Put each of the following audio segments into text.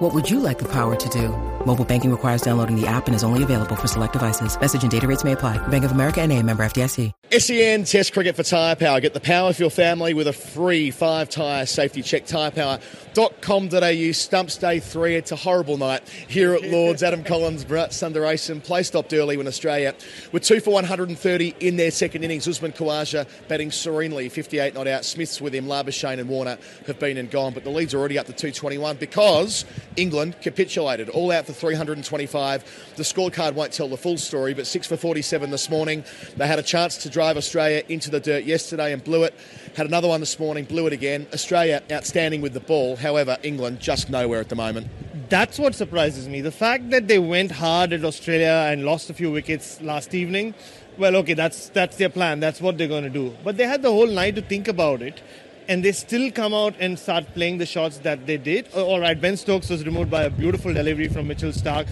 What would you like the power to do? Mobile banking requires downloading the app and is only available for select devices. Message and data rates may apply. Bank of America and a member FDIC. SEN Test Cricket for Tyre Power. Get the power for your family with a free five tyre safety check. Tyrepower.com.au. Stumps day three. It's a horrible night here at Lords. Adam Collins, Bharat Sundaresan. Play stopped early when Australia were two for 130 in their second innings. Usman Khawaja batting serenely, 58 not out. Smith's with him. Labuschagne and Warner have been and gone, but the lead's already up to 221 because England capitulated. All out for 325. The scorecard won't tell the full story, but six for 47 this morning. They had a chance to drive Australia into the dirt yesterday and blew it. Had another one this morning, blew it again. Australia outstanding with the ball. However, England just nowhere at the moment. That's what surprises me. The fact that they went hard at Australia and lost a few wickets last evening. Well, okay, that's that's their plan. That's what they're going to do. But they had the whole night to think about it and they still come out and start playing the shots that they did. Uh, all right, Ben Stokes was removed by a beautiful delivery from Mitchell Starc.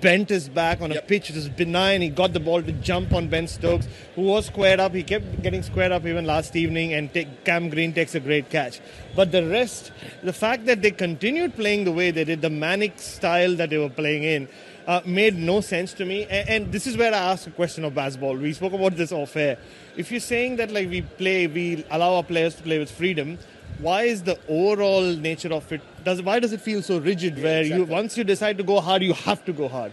Bent his back on a Yep. pitch which is benign. He got the ball to jump on Ben Stokes, who was squared up. He kept getting squared up even last evening, and take, Cam Green takes a great catch. But the rest, the fact that they continued playing the way they did, the manic style that they were playing in, uh, made no sense to me. And, and this is where I ask a question of Bazball. We spoke about this off air. If you're saying that like we play, we allow our players to play with freedom, why is the overall nature of it? Does why does it feel so rigid? where you once you decide to go hard, you have to go hard.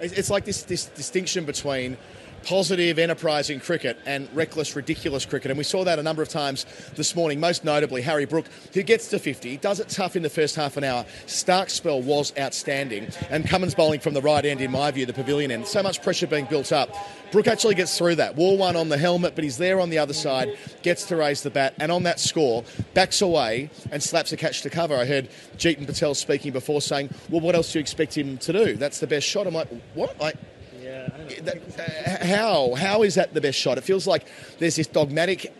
It's it's like this, this distinction between positive, enterprising cricket and reckless, ridiculous cricket. And we saw that a number of times this morning, most notably Harry Brook, who gets to 50, does it tough in the first half an hour. Starc's spell was outstanding. And Cummins bowling from the right end, in my view, the pavilion end. So much pressure being built up. Brook actually gets through that. Wall one on the helmet, but he's there on the other side, gets to raise the bat, and on that score, backs away and slaps a catch to cover. I heard Jeetan Patel speaking before saying, Well, what else do you expect him to do? That's the best shot. I'm like, What? Like. Uh, how how is that the best shot? It feels like there's this dogmatic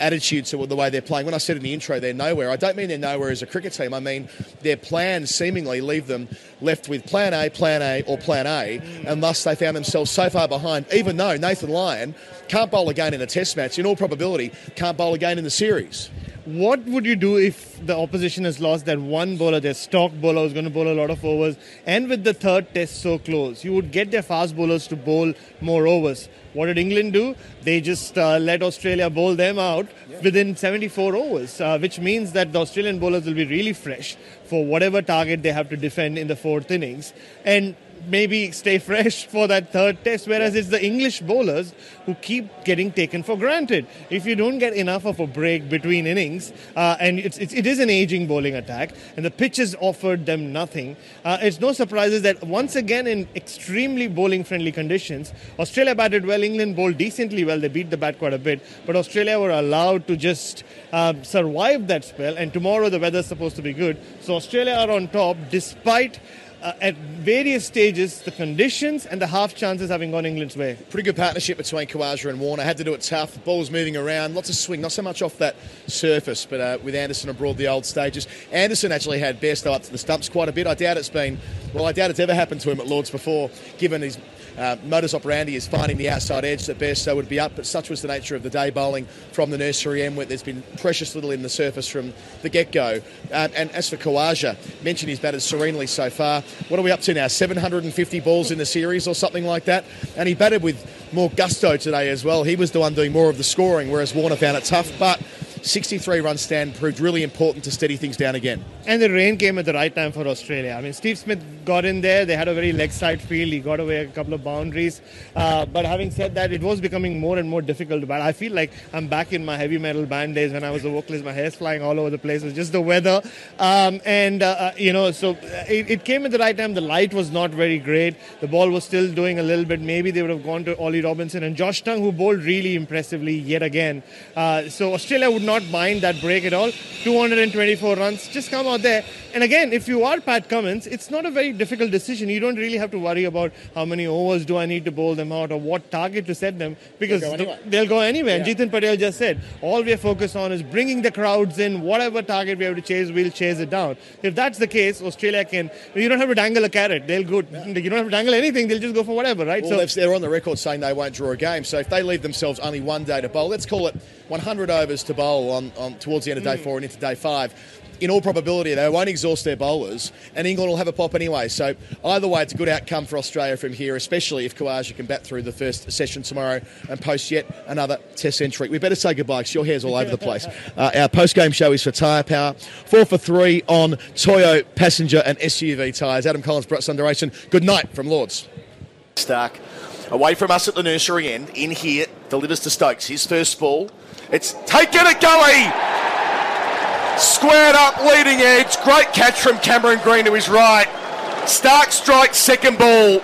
attitude to the way they're playing. When I said in the intro they're nowhere, I don't mean they're nowhere as a cricket team. I mean their plans seemingly leave them left with plan A, plan A, or plan A, and thus they found themselves so far behind. Even though Nathan Lyon can't bowl again in a Test match, in all probability can't bowl again in the series. What would you do if the opposition has lost that one bowler, their stock bowler who's going to bowl a lot of overs, and with the third test so close, you would get their fast bowlers to bowl more overs. What did England do? They just uh, let Australia bowl them out within 74 overs, uh, which means that the Australian bowlers will be really fresh for whatever target they have to defend in the fourth innings. And maybe stay fresh for that third test, whereas it's the English bowlers who keep getting taken for granted. If you don't get enough of a break between innings, uh, and it's, it's, it is an aging bowling attack, and the pitches offered them nothing, uh, it's no surprises that once again in extremely bowling friendly conditions, Australia batted well, England bowled decently well, they beat the bat quite a bit, but Australia were allowed to just um, survive that spell, and tomorrow the weather's supposed to be good. So Australia are on top despite uh, at various stages, the conditions and the half chances having gone England's way. Pretty good partnership between Khawaja and Warner. Had to do it tough. The ball was moving around. Lots of swing. Not so much off that surface, but uh, with Anderson abroad the old stages. Anderson actually had Bairstow up to the stumps quite a bit. I doubt it's been, well, I doubt it's ever happened to him at Lords before, given his uh, modus operandi is finding the outside edge that Bairstow would be up. But such was the nature of the day bowling from the nursery end, where there's been precious little in the surface from the get go. Um, and as for Khawaja, mentioned he's batted serenely so far. What are we up to now? 750 balls in the series or something like that. And he batted with more gusto today as well. He was the one doing more of the scoring, whereas Warner found it tough. But 63 run stand proved really important to steady things down again. And the rain came at the right time for Australia. I mean, Steve Smith got in there. They had a very leg side field. He got away a couple of boundaries. Uh, but having said that, it was becoming more and more difficult to bat. I feel like I'm back in my heavy metal band days when I was a vocalist. My hair's flying all over the place. It was just the weather. Um, and, uh, uh, you know, so it, it came at the right time. The light was not very great. The ball was still doing a little bit. Maybe they would have gone to Ollie Robinson and Josh Tongue, who bowled really impressively yet again. Uh, so Australia would not not mind that break at all. 224 runs, just come out there. And again, if you are Pat Cummins, it's not a very difficult decision. You don't really have to worry about how many overs do I need to bowl them out or what target to set them because They'll go anywhere. they'll go anywhere. And Yeah. Jeetan Patel just said, all we are focused on is bringing the crowds in. Whatever target we have to chase, we'll chase it down. If that's the case, Australia can. You don't have to dangle a carrot. They'll go. You don't have to dangle anything. They'll just go for whatever, right? Well, they've- they're on the record saying they won't draw a game. So if they leave themselves only one day to bowl, let's call it 100 overs to bowl on, on towards the end of day four and into day five. In all probability, they won't exhaust their bowlers, and England will have a pop anyway. So either way, it's a good outcome for Australia from here, especially if Khawaja can bat through the first session tomorrow and post yet another Test century. We better say goodbye because your hair's all over the place. Uh, our post-game show is for Tyre Power, four for three on Toyo passenger and SUV tyres. Adam Collins, Bharat Sundaresan. Good night from Lords. Starc away from us at the nursery end. In here, delivers to Stokes. His first ball. It's taken at gully. Squared up, leading edge. Great catch from Cameron Green to his right. Starc strikes second ball.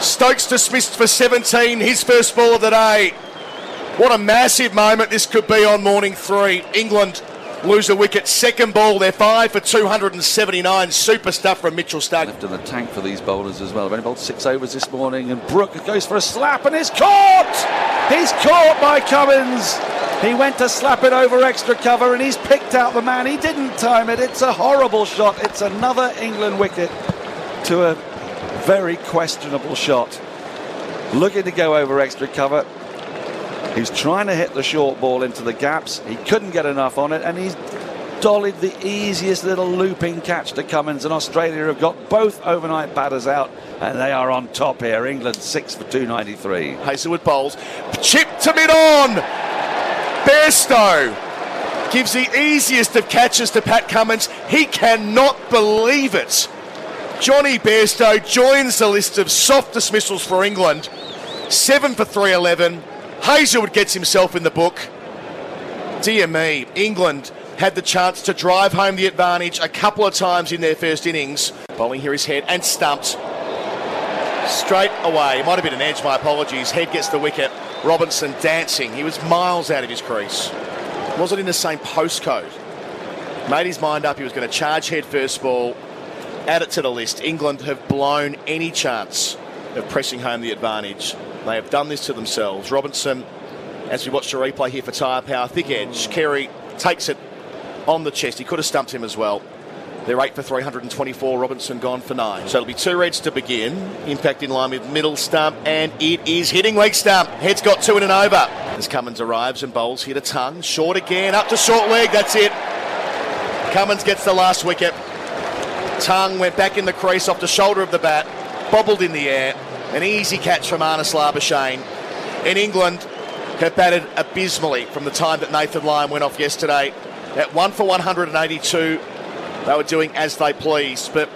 Stokes dismissed for 17. His first ball of the day. What a massive moment this could be on morning three. England lose wicket. Second ball, they're five for 279. Super stuff from Mitchell Starc. left in the tank for these bowlers as well. They've only bowled six overs this morning, and Brook goes for a slap and is caught. He's caught by Cummins. He went to slap it over extra cover, and he's picked out the man. He didn't time it. It's a horrible shot. It's another England wicket to a very questionable shot. Looking to go over extra cover. He's trying to hit the short ball into the gaps. He couldn't get enough on it, and he's dollied the easiest little looping catch to Cummins. And Australia have got both overnight batters out, and they are on top here. England six for 293. Hazlewood bowls. Chip to mid on. Bairstow gives the easiest of catches to Pat Cummins. He cannot believe it. Jonny Bairstow joins the list of soft dismissals for England. Seven for 311. Hazlewood gets himself in the book. Dear me, England had the chance to drive home the advantage a couple of times in their first innings. Bowling here his head and stumped. Straight away. It might have been an edge, my apologies. Head gets the wicket. Robinson dancing. He was miles out of his crease. Wasn't in the same postcode. Made his mind up. He was going to charge head first ball. Add it to the list. England have blown any chance of pressing home the advantage. They have done this to themselves. Robinson, as we watch the replay here for Tyre Power, thick edge. Carey takes it on the chest. He could have stumped him as well. They're eight for 324. Robinson gone for nine. So it'll be two reds to begin. Impact in line with middle stump, and it is hitting leg stump. Head's got two in and over. As Cummins arrives and bowls, hit a ton. Short again, up to short leg. That's it. Cummins gets the last wicket. Tongue went back in the crease off the shoulder of the bat, bobbled in the air. An easy catch from Marnus Labuschagne. In England, have batted abysmally from the time that Nathan Lyon went off yesterday. At one for 182, they were doing as they pleased. But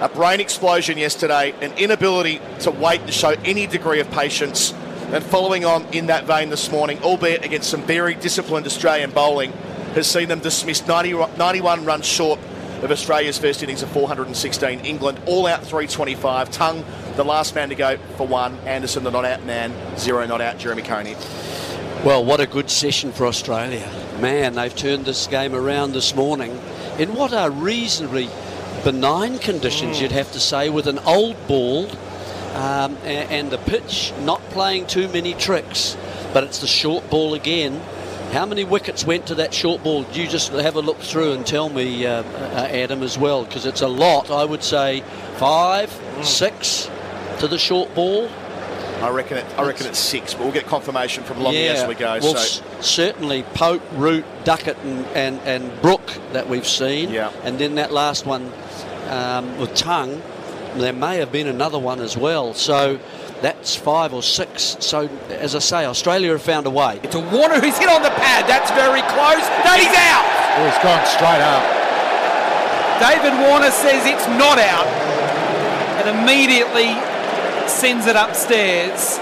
a brain explosion yesterday, an inability to wait and show any degree of patience. And following on in that vein this morning, albeit against some very disciplined Australian bowling, has seen them dismissed 90, 91 runs short of Australia's first innings of 416. England all out 325. Tongue, the last man to go for one. Anderson, the not out man. Zero not out. Jeremy Coney. Well, what a good session for Australia. Man, they've turned this game around this morning in what are reasonably benign conditions, you'd have to say, with an old ball um, and the pitch not playing too many tricks. But it's the short ball again. How many wickets went to that short ball? You just have a look through and tell me, uh, uh, Adam, as well, because it's a lot. I would say five, six to the short ball. I reckon it. I reckon it's six, but we'll get confirmation from Longy as we go. Well, so s- certainly Pope, Root, Duckett, and, and, and Brook that we've seen. Yeah. And then that last one um, with Tongue, there may have been another one as well. So that's five or six. So, as I say, Australia have found a way. To Warner, who's hit on the pad. That's very close. That is out. oh, it's gone straight up. David Warner says it's not out and immediately sends it upstairs.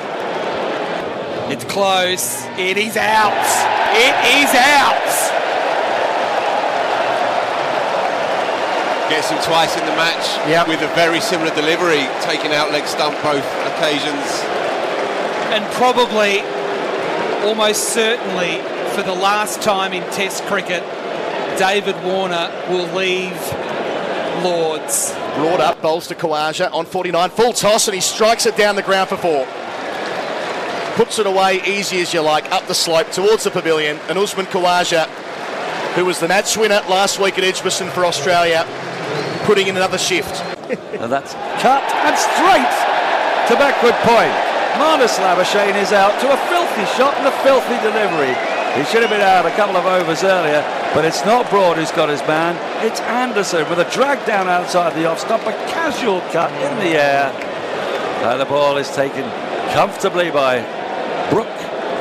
It's close. It is out. It is out. Gets him twice in the match Yep. with a very similar delivery, taking out leg stump both occasions. And probably, almost certainly, for the last time in Test cricket, David Warner will leave Lords. Brought up, bowls to Khawaja on 49. Full toss, and he strikes it down the ground for four. Puts it away easy as you like, up the slope towards the pavilion. And Usman Khawaja, who was the match winner last week at Edgbaston for Australia, putting in another shift. and that's cut and straight to backward point. Marnus Labuschagne is out to a filthy shot and a filthy delivery. He should have been out a couple of overs earlier, but it's not Broad who's got his man. It's Anderson with a drag down outside the off stump, a casual cut in the air. And the ball is taken comfortably by Brook.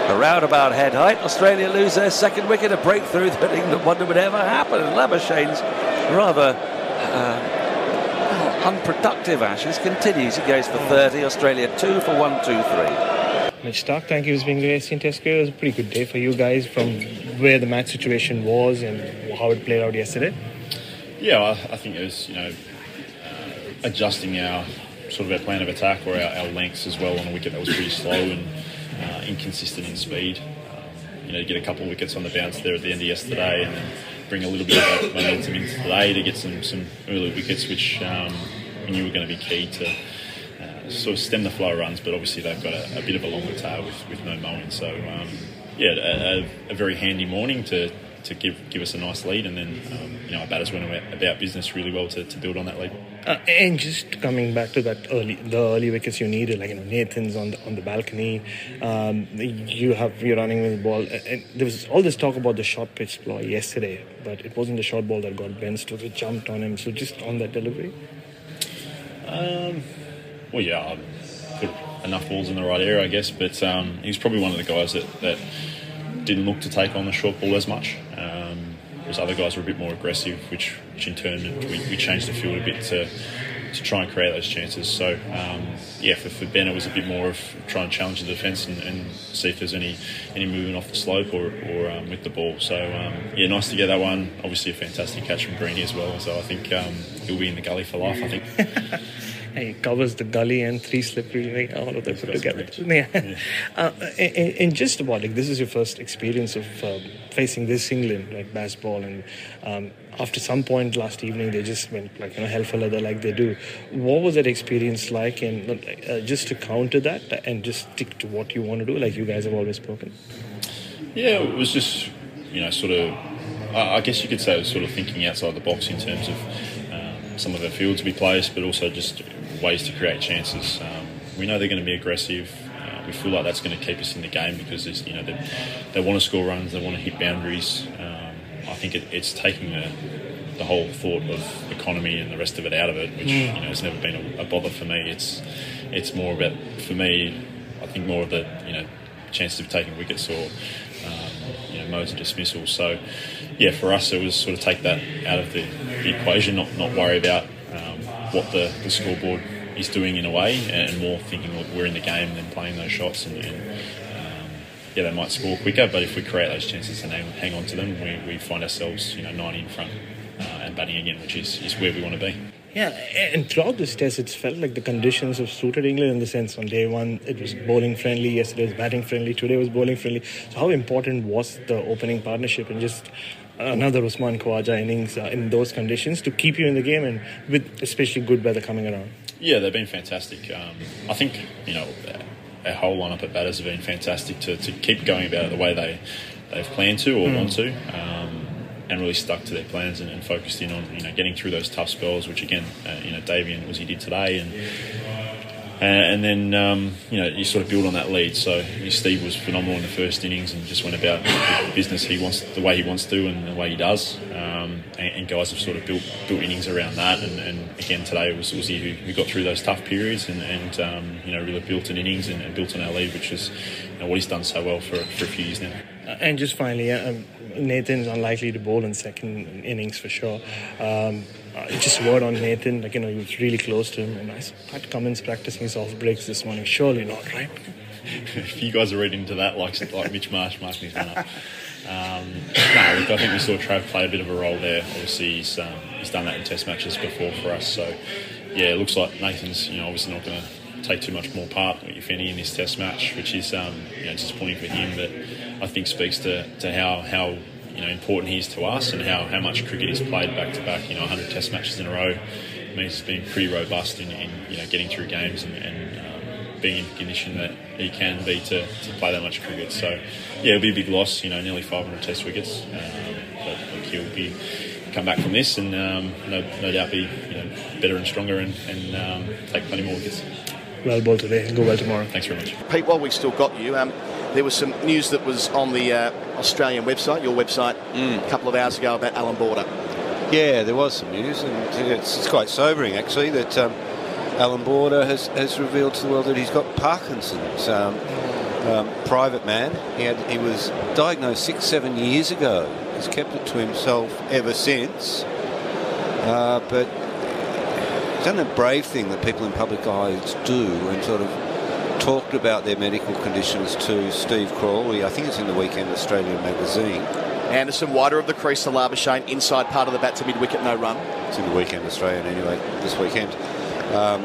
A roundabout head height. Australia lose their second wicket, a breakthrough that England wondered would ever happen. And Labuschagne's rather unproductive ashes continues. He goes for 30. Australia 2 for 1, 2, 3. Mitch Starc, thank you for being the in Test cricket. It was a pretty good day for you guys from where the match situation was and how it played out yesterday. Yeah, I, I think it was, you know, uh, adjusting our sort of our plan of attack or our, our, lengths as well on a wicket that was pretty slow and uh, inconsistent in speed. Um, you know, you get a couple of wickets on the bounce there at the end of yesterday and then bring a little bit of that momentum into today to get some, some early wickets, which um, we knew were going to be key to sort of stem the flow of runs, but obviously they've got a, a bit of a longer tail with, with no mowing. So um, yeah, a, a, very handy morning to, to give give us a nice lead, and then um, you know our batters went about business really well to, to build on that lead. Uh, and just coming back to that early, the early wickets you needed, like you know Nathan's on the on the balcony, um, you have you're running with the ball, and there was all this talk about the short pitch ploy yesterday, but it wasn't the short ball that got Ben Stokes. Jumped on him. So just on that delivery. Um, well, yeah, I put enough balls in the right area, I guess. But um, he's probably one of the guys that, that didn't look to take on the short ball as much. Um, other guys were a bit more aggressive, which, which in turn we, we changed the field a bit to to try and create those chances. So um, yeah, for, for Ben it was a bit more of trying to challenge the defence and, and, see if there's any any movement off the slope or, or um, with the ball. So um, yeah, nice to get that one. Obviously a fantastic catch from Greeny as well. So I think um, he'll be in the gully for life. I think. He covers the gully and three slippery, like all of them put together. Yeah. yeah. Uh, and, and, just about like this is your first experience of uh, facing this England like Bazball, and um, after some point last evening they just went like you know hell for leather like they do. What was that experience like? And uh, just to counter that and just stick to what you want to do, like you guys have always spoken. Yeah, it was just you know sort of. I guess you could say it was sort of thinking outside the box in terms of um, some of the fields we placed, but also just ways to create chances. Um, we know they're going to be aggressive. Uh, we feel like that's going to keep us in the game because you know they, they want to score runs, they want to hit boundaries. Um, think it, it's taking the, the whole thought of economy and the rest of it out of it, which mm. you know has never been a, a, bother for me. It's it's more about for me. I think more of the you know chances of taking wickets or um, you know modes of dismissal. So yeah, for us it was sort of take that out of the, the equation, not not worry about um, what the, the scoreboard is doing in a way, and more thinking look, we're in the game and then playing those shots. And, and yeah, they might score quicker, but if we create those chances and hang, hang on to them, we, we find ourselves you know 90 in front uh, and batting again, which is, is where we want to be. Yeah, and throughout this test, it's felt like the conditions have suited England in the sense on day one it was bowling friendly, yesterday was batting friendly, today was bowling friendly. So, how important was the opening partnership and just another Usman Khawaja innings uh, in those conditions to keep you in the game and with especially good weather coming around? Yeah, they've been fantastic. Um, I think, you know, our whole lineup at batters have been fantastic to, to keep going about it the way they, they've planned to or mm. want to. Um, and really stuck to their plans and, and, focused in on you know getting through those tough spells, which again uh, you know Davian was he did today, and and then um, you know you sort of build on that lead. So Steve was phenomenal in the first innings and just went about business he wants, the way he wants to, and the way he does. Um, and, and, guys have sort of built built innings around that. And, and again today it was Uzi who, who, got through those tough periods and, and um, you know really built an innings and, and, built on our lead, which is you know, what he's done so well for for a few years now. And just finally, um, is unlikely to bowl in second innings for sure. Um, uh, just word on Nathan, like, you know, he was really close to him. And I saw Pat Cummins practicing his off breaks this morning. Surely not, right? if you guys are reading into that, like, like Mitch Marsh marking his man up. Um, no, look, I think we saw Trav play a bit of a role there. Obviously, he's, um, he's done that in test matches before for us. So, yeah, it looks like Nathan's, you know, obviously not going to take too much more part, if any, in this Test match, which is um, you know, disappointing for him. But I think speaks to, to how how you know important he is to us and how, how much cricket he's played back to back. You know, 100 Test matches in a row means he's been pretty robust in, in you know getting through games and, and um, being in condition that he can be to, to play that much cricket. So yeah, it'll be a big loss. You know, nearly 500 Test wickets, um, but he'll be come back from this and um, no, no doubt be you know, better and stronger and, and um, take plenty more wickets. Well ball today and go well tomorrow. Thanks very much. Pete, while we've still got you, um, there was some news that was on the uh, Australian website, your website, a couple of hours ago about Allan Border. Yeah, there was some news, and it's, it's quite sobering actually that um, Allan Border has, has revealed to the world that he's got Parkinson's. Um, um, private man. He had he was diagnosed six seven years ago. He's kept it to himself ever since. Uh, but he's done a brave thing that people in public eyes do, and sort of talked about their medical conditions to Steve Crawley. I think it's in the Weekend Australian magazine. Anderson, wider of the crease to Labuschagne, inside part of the bat to mid wicket, no run. It's in the Weekend Australian anyway this weekend. Um,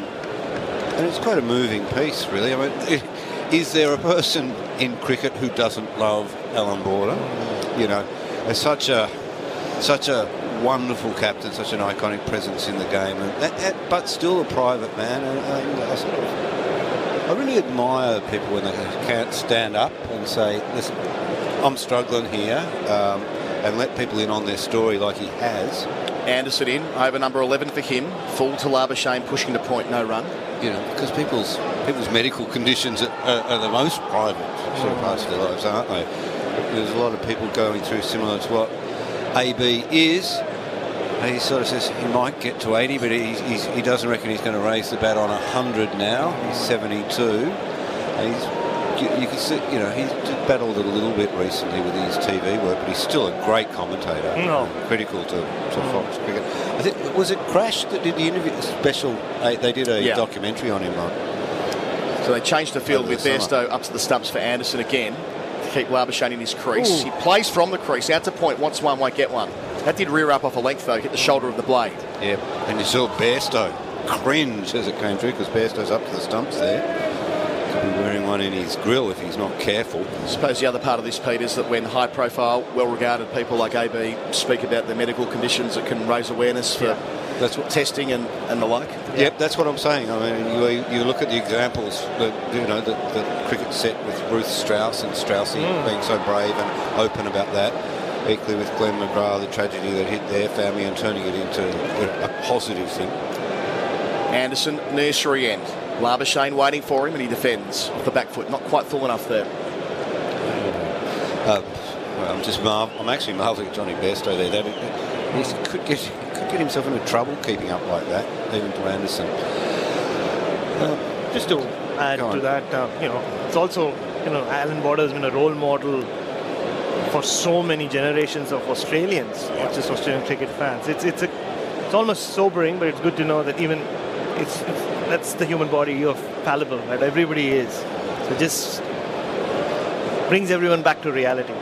and it's quite a moving piece, really. I mean, is there a person in cricket who doesn't love Allan Border? You know, it's such a such a wonderful captain, such an iconic presence in the game, and, and, but still a private man. And, and I, sort of, I really admire people when they can't stand up and say, "Listen, I'm struggling here," um, and let people in on their story like he has. Anderson in, over number 11 for him. Full to Labuschagne, pushing to point, no run. You know, because people's people's medical conditions are, are, are the most private sort of parts of their lives, aren't they? There's a lot of people going through similar to what AB is. He sort of says he might get to 80, but he, he's, he doesn't reckon he's going to raise the bat on 100 now. He's 72. He's, you, you can see, you know, he's battled it a little bit recently with his TV work, but he's still a great commentator. No. Critical to, to Fox Cricket. I think, was it Crash that did the interview, special, they, they did a Yeah. documentary on him, right? So they changed the field Over with the. Bairstow up to the stumps for Anderson again to keep Labuschagne in his crease. He plays from the crease, out to point, wants one, won't get one. That did rear up off a length though, hit the shoulder of the blade. Yep. And you saw Bairstow cringe as it came through because Bairstow's up to the stumps there. Could be wearing one in his grill if he's not careful. I suppose the other part of this, Pete, is that when high profile, well regarded people like AB speak about their medical conditions, it can raise awareness for That's what. testing and, and the like. Yep, that's what I'm saying. I mean, you, you look at the examples that you know that the cricket set with Ruth Strauss and Straussy mm. being so brave and open about that. Equally with Glenn McGrath, the tragedy that hit their family and turning it into a, a positive thing. Anderson, nursery end. Labuschagne waiting for him and he defends off the back foot. Not quite full enough there. Uh, well, I'm just marv- I'm actually marvelling at Jonny Bairstow there. That he could get could get himself into trouble keeping up like that, even to Anderson. Just to add to that, uh, you know, it's also, you know, Allan Border has been a role model for so many generations of Australians, not just Australian cricket fans. It's it's a, it's almost sobering, but it's good to know that even it's, it's that's the human body. You're fallible, right? Everybody is. So just brings everyone back to reality.